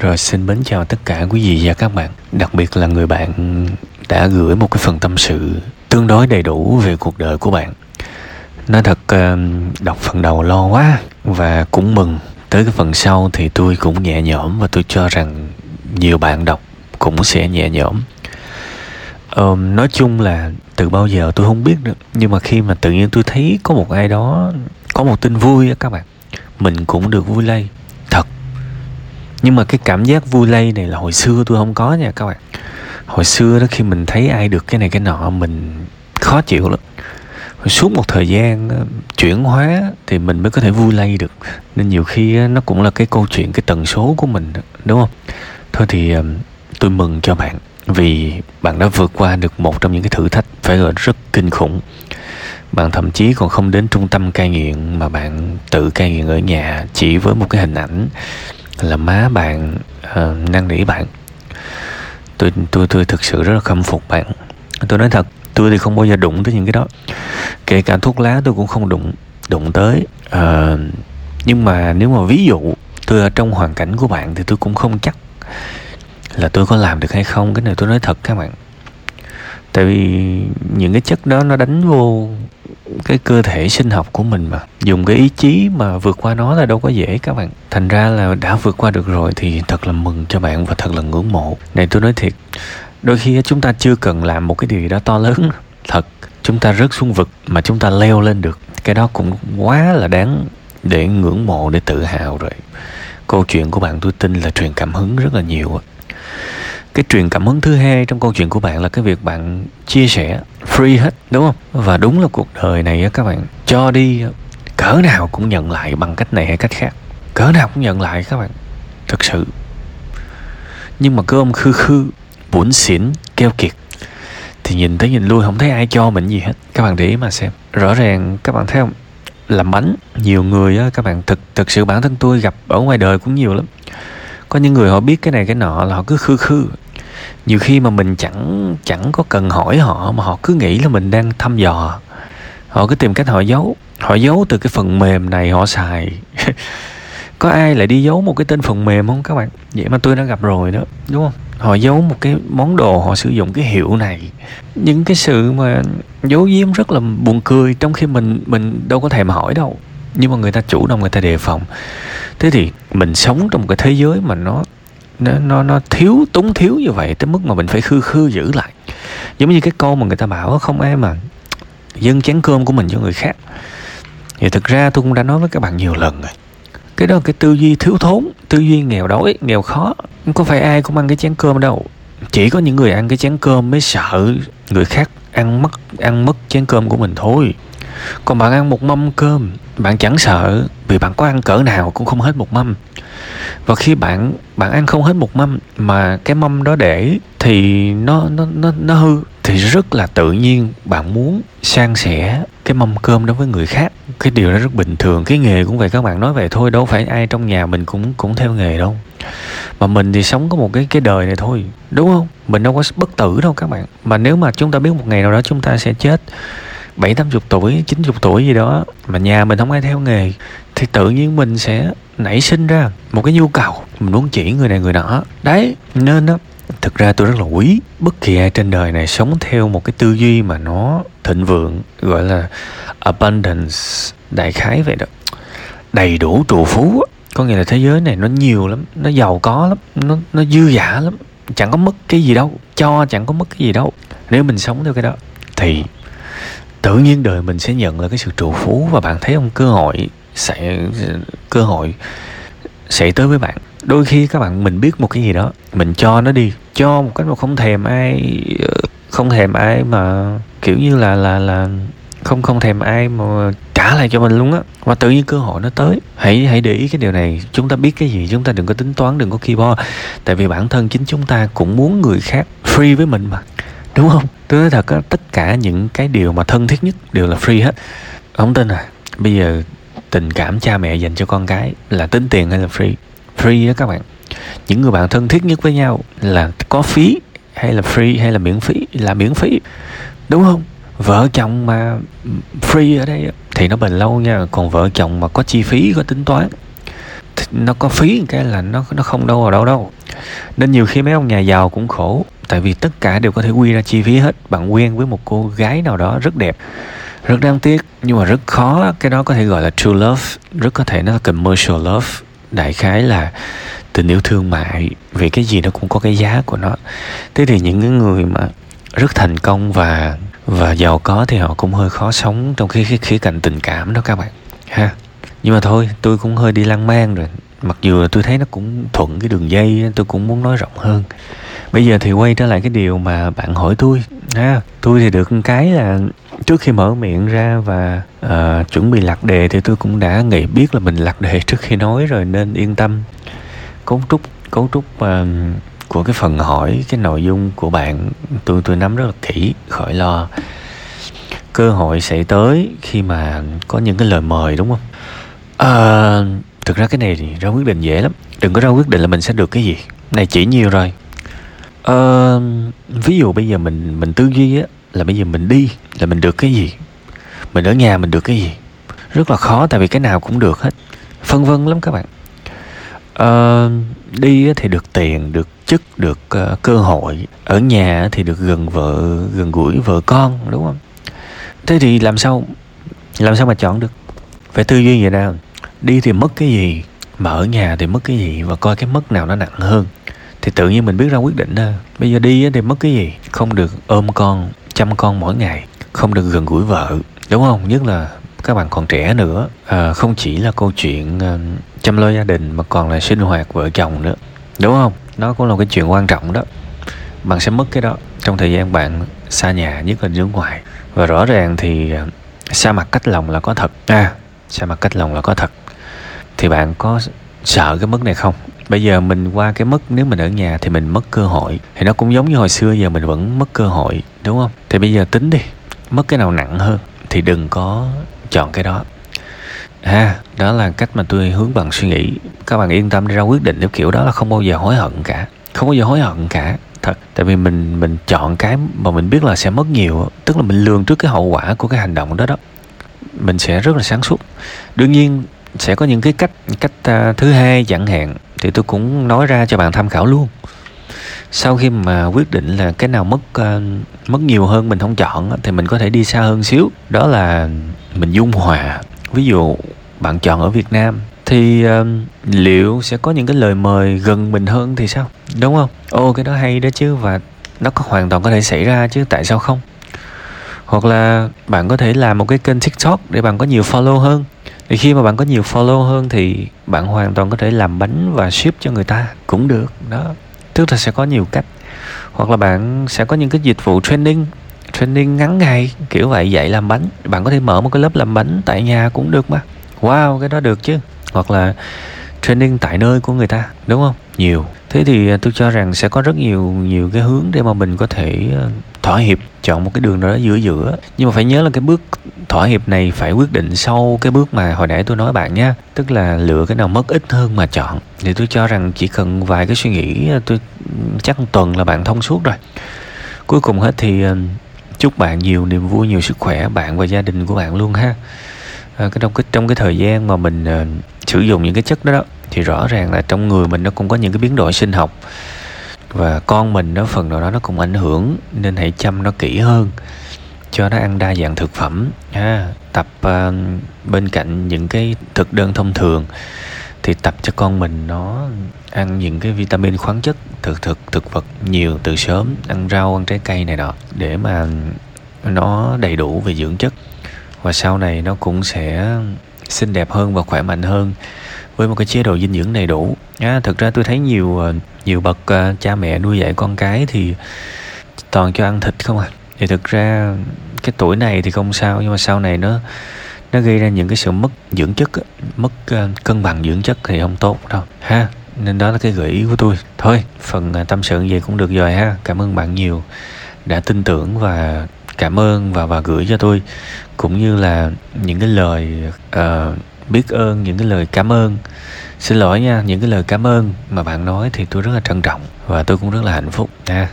Rồi xin mến chào tất cả quý vị và các bạn Đặc biệt là người bạn đã gửi một cái phần tâm sự tương đối đầy đủ về cuộc đời của bạn. Nói thật um, đọc phần đầu lo quá Và cũng mừng. Tới cái phần sau thì tôi cũng nhẹ nhõm Và tôi cho rằng nhiều bạn đọc cũng sẽ nhẹ nhõm. Ờ, Nói chung là từ bao giờ tôi không biết được Nhưng mà khi mà tự nhiên tôi thấy có một ai đó Có một tin vui á các bạn Mình cũng được vui lây nhưng mà cái cảm giác vui lây này là hồi xưa tôi không có nha các bạn. Hồi xưa đó khi mình thấy ai được cái này cái nọ, mình khó chịu lắm. Suốt một thời gian ờ, chuyển hóa thì mình mới có thể vui lây được. Nên nhiều khi nó cũng là cái câu chuyện, cái tần số của mình đúng không? Thôi thì ờ, tôi mừng cho bạn vì bạn đã vượt qua được một trong những cái thử thách phải gọi rất kinh khủng. Bạn thậm chí còn không đến trung tâm cai nghiện mà bạn tự cai nghiện ở nhà chỉ với một cái hình ảnh là má bạn uh, năn nỉ bạn. Tôi tôi tôi thực sự rất là khâm phục bạn. Tôi nói thật tôi thì không bao giờ đụng tới những cái đó. Kể cả thuốc lá tôi cũng không đụng đụng tới. Uh, nhưng mà nếu mà ví dụ tôi ở trong hoàn cảnh của bạn thì tôi cũng không chắc là tôi có làm được hay không. Cái này tôi nói thật các bạn tại vì những cái chất đó nó đánh vô cái cơ thể sinh học của mình mà. Dùng cái ý chí mà vượt qua nó là đâu có dễ các bạn. Thành ra là đã vượt qua được rồi thì thật là mừng cho bạn và thật là ngưỡng mộ. Này, tôi nói thiệt, đôi khi chúng ta chưa cần làm một cái điều gì đó to lớn. Thật, chúng ta rớt xuống vực mà chúng ta leo lên được. Cái đó cũng quá là đáng để ngưỡng mộ, để tự hào rồi. Câu chuyện của bạn tôi tin là truyền cảm hứng rất là nhiều cái truyền cảm hứng thứ hai trong câu chuyện của bạn là cái việc bạn chia sẻ free hết, đúng không? Và đúng là cuộc đời này các bạn, cho đi, cỡ nào cũng nhận lại bằng cách này hay cách khác. Cỡ nào cũng nhận lại các bạn, thực sự. Nhưng mà cơm khư khư, bủn xỉn, keo kiệt, thì nhìn tới nhìn lui không thấy ai cho mình gì hết. Các bạn để ý mà xem. Rõ ràng, các bạn thấy không? Làm bánh nhiều người á, các bạn, thực thực sự bản thân tôi gặp ở ngoài đời cũng nhiều lắm. Có những người họ biết cái này cái nọ là họ cứ khư khư nhiều khi mà mình chẳng chẳng có cần hỏi họ mà họ cứ nghĩ là mình đang thăm dò. Họ cứ tìm cách họ giấu. Họ giấu từ cái phần mềm này họ xài. Có ai lại đi giấu một cái tên phần mềm không các bạn? Vậy mà tôi đã gặp rồi đó, đúng không? Họ giấu một cái món đồ, họ sử dụng cái hiệu này. Những cái sự mà giấu giếm rất là buồn cười trong khi mình mình đâu có thèm hỏi đâu. Nhưng mà người ta chủ động, người ta đề phòng. Thế thì mình sống trong một cái thế giới mà nó nó nó nó thiếu, túng thiếu như vậy tới mức mà mình phải khư khư giữ lại. Giống như cái câu mà người ta bảo không ai mà dâng chén cơm của mình cho người khác. Thì thực ra tôi cũng đã nói với các bạn nhiều lần rồi. Cái đó là cái tư duy thiếu thốn, tư duy nghèo đói, nghèo khó. Không có phải ai cũng ăn cái chén cơm đâu. Chỉ có những người ăn cái chén cơm mới sợ người khác ăn mất ăn mất chén cơm của mình thôi. Còn bạn ăn một mâm cơm bạn chẳng sợ, vì bạn có ăn cỡ nào cũng không hết một mâm. Và khi bạn bạn ăn không hết một mâm mà cái mâm đó để thì nó nó nó nó hư. Thì rất là tự nhiên bạn muốn san sẻ cái mâm cơm đó với người khác. Cái điều đó rất bình thường. Cái nghề cũng vậy các bạn, nói vậy thôi, đâu phải ai trong nhà mình cũng cũng theo nghề đâu. Mà mình thì sống có một cái cái đời này thôi, đúng không? Mình đâu có bất tử đâu các bạn. Mà nếu mà chúng ta biết một ngày nào đó chúng ta sẽ chết bảy, tám chục tuổi, chín chục tuổi gì đó, mà nhà mình không ai theo nghề, thì tự nhiên mình sẽ nảy sinh ra một cái nhu cầu, mình muốn chỉ người này người nọ. Đấy, nên đó thực ra tôi rất là quý bất kỳ ai trên đời này sống theo một cái tư duy mà nó thịnh vượng, gọi là abundance, đại khái vậy đó. Đầy đủ trù phú có nghĩa là thế giới này nó nhiều lắm, nó giàu có lắm, nó nó dư dả lắm, chẳng có mất cái gì đâu, cho chẳng có mất cái gì đâu. Nếu mình sống theo cái đó, thì tự nhiên đời mình sẽ nhận là cái sự trụ phú và bạn thấy không cơ hội sẽ, cơ hội sẽ tới với bạn. Đôi khi các bạn, mình biết một cái gì đó, mình cho nó đi, cho một cách mà không thèm ai ờ, không thèm ai mà, kiểu như là là là không không thèm ai mà trả lại cho mình luôn á. Và tự nhiên cơ hội nó tới. Hãy hãy để ý cái điều này. Chúng ta biết cái gì, chúng ta đừng có tính toán, đừng có keyboard tại vì bản thân chính chúng ta cũng muốn người khác free với mình mà đúng không? Tôi nói thật á tất cả những cái điều mà thân thiết nhất đều là free hết. Không tin à? Bây giờ tình cảm cha mẹ dành cho con cái là tính tiền hay là free? Free đó các bạn. Những người bạn thân thiết nhất với nhau là có phí hay là free hay là miễn phí? Là miễn phí. Đúng không? Vợ chồng mà free ở đây thì nó bền lâu nha. Còn vợ chồng mà có chi phí, có tính toán nó có phí cái là nó nó không đâu vào đâu đâu. Nên nhiều khi mấy ông nhà giàu cũng khổ tại vì tất cả đều có thể quy ra chi phí hết bạn quen với một cô gái nào đó rất đẹp, rất đáng tiếc. Nhưng mà rất khó, cái đó có thể gọi là true love. Rất có thể nó là commercial love. Đại khái là tình yêu thương mại, vì cái gì nó cũng có cái giá của nó. Thế thì những cái người mà rất thành công và và giàu có thì họ cũng hơi khó sống trong khi cái khía cạnh tình cảm đó các bạn, ha. Nhưng mà thôi, tôi cũng hơi đi lang man rồi. Mặc dù là tôi thấy nó cũng thuận cái đường dây tôi cũng muốn nói rộng hơn bây giờ thì quay trở lại cái điều mà bạn hỏi tôi. Ha tôi thì được cái là trước khi mở miệng ra và uh, chuẩn bị lạc đề thì tôi cũng đã nghĩ biết là mình lạc đề trước khi nói rồi nên yên tâm. Cấu trúc cấu trúc uh, của cái phần hỏi cái nội dung của bạn tôi tôi nắm rất là kỹ khỏi lo. Cơ hội sẽ tới khi mà có những cái lời mời đúng không? À, thực ra cái này thì ra quyết định dễ lắm. Đừng có ra quyết định là mình sẽ được cái gì. Này chỉ nhiều rồi à, ví dụ bây giờ mình mình tư duy á là bây giờ mình đi là mình được cái gì? Mình ở nhà mình được cái gì? Rất là khó tại vì cái nào cũng được hết. Phân vân lắm các bạn. Uh, đi thì được tiền được chức được uh, cơ hội. Ở nhà thì được gần vợ gần gũi vợ con đúng không? Thế thì làm sao làm sao mà chọn được? Phải tư duy vậy nào? Đi thì mất cái gì mà ở nhà thì mất cái gì và coi cái mất nào nó nặng hơn thì tự nhiên mình biết ra quyết định đó. Bây giờ đi thì mất cái gì? Không được ôm con chăm con mỗi ngày. Không được gần gũi vợ đúng không? Nhất là các bạn còn trẻ nữa. À, không chỉ là câu chuyện à, chăm lo gia đình mà còn là sinh hoạt vợ chồng nữa. Đúng không? Nó cũng là cái chuyện quan trọng đó. Bạn sẽ mất cái đó trong thời gian bạn xa nhà nhất là nước ngoài. Và rõ ràng thì à, xa mặt cách lòng là có thật. À xa mặt cách lòng là có thật. Thì bạn có sợ cái mất này không? Bây giờ mình qua cái mất nếu mình ở nhà thì mình mất cơ hội. Thì nó cũng giống như hồi xưa giờ mình vẫn mất cơ hội đúng không? Thì bây giờ tính đi mất cái nào nặng hơn thì đừng có chọn cái đó. Ha à, đó là cách mà tôi hướng bằng suy nghĩ. Các bạn yên tâm ra quyết định theo kiểu đó là không bao giờ hối hận cả. Không bao giờ hối hận cả thật. Tại vì mình mình chọn cái mà mình biết là sẽ mất nhiều tức là mình lường trước cái hậu quả của cái hành động đó đó. Mình sẽ rất là sáng suốt. Đương nhiên sẽ có những cái cách cách uh, thứ hai chẳng hạn thì tôi cũng nói ra cho bạn tham khảo luôn. Sau khi mà quyết định là cái nào mất uh, mất nhiều hơn mình không chọn thì mình có thể đi xa hơn xíu. Đó là mình dung hòa. Ví dụ bạn chọn ở Việt Nam thì uh, liệu sẽ có những cái lời mời gần mình hơn thì sao? Đúng không? Ô cái đó hay đó chứ và nó có hoàn toàn có thể xảy ra chứ tại sao không? Hoặc là bạn có thể làm một cái kênh tiktok để bạn có nhiều follow hơn thì khi mà bạn có nhiều follow hơn thì bạn hoàn toàn có thể làm bánh và ship cho người ta. Cũng được. Đó. Tức là sẽ có nhiều cách. Hoặc là bạn sẽ có những cái dịch vụ training training ngắn ngày kiểu vậy dạy làm bánh. Bạn có thể mở một cái lớp làm bánh tại nhà cũng được mà. Wow cái đó được chứ. Hoặc là training tại nơi của người ta, đúng không? Nhiều. Thế thì à, tôi cho rằng sẽ có rất nhiều nhiều cái hướng để mà mình có thể à, thỏa hiệp, chọn một cái đường nào đó giữa giữa. Nhưng mà phải nhớ là cái bước thỏa hiệp này phải quyết định sau cái bước mà hồi nãy tôi nói bạn nhé tức là lựa cái nào mất ít hơn mà chọn. Thì tôi cho rằng chỉ cần vài cái suy nghĩ à, tôi chắc một tuần là bạn thông suốt rồi. Cuối cùng hết thì chúc bạn nhiều niềm vui, nhiều sức khỏe, bạn và gia đình của bạn luôn ha à, cái trong cái trong cái thời gian mà mình uh, sử dụng những cái chất đó, đó thì rõ ràng là trong người mình nó cũng có những cái biến đổi sinh học. Và con mình nó phần nào đó nó cũng ảnh hưởng nên hãy chăm nó kỹ hơn cho nó ăn đa dạng thực phẩm. Ha tập uh, bên cạnh những cái thực đơn thông thường thì tập cho con mình nó ăn những cái vitamin khoáng chất thực thực thực vật nhiều từ sớm ăn rau ăn trái cây này nọ để mà nó đầy đủ về dưỡng chất và sau này nó cũng sẽ xinh đẹp hơn và khỏe mạnh hơn với một cái chế độ dinh dưỡng đầy đủ. À, thực ra tôi thấy nhiều ờ, nhiều bậc ờ, cha mẹ nuôi dạy con cái thì toàn cho ăn thịt không à. Thì thực ra cái tuổi này thì không sao nhưng mà sau này nó nó gây ra những cái sự mất dưỡng chất mất ờ, cân bằng dưỡng chất thì không tốt đâu ha. Nên đó là cái gợi ý của tôi. Thôi phần tâm sự gì cũng được rồi ha. Cảm ơn bạn nhiều đã tin tưởng và cảm ơn và và gửi cho tôi cũng như là những cái lời uh, biết ơn những cái lời cảm ơn. Xin lỗi nha những cái lời cảm ơn mà bạn nói thì tôi rất là trân trọng và tôi cũng rất là hạnh phúc nha.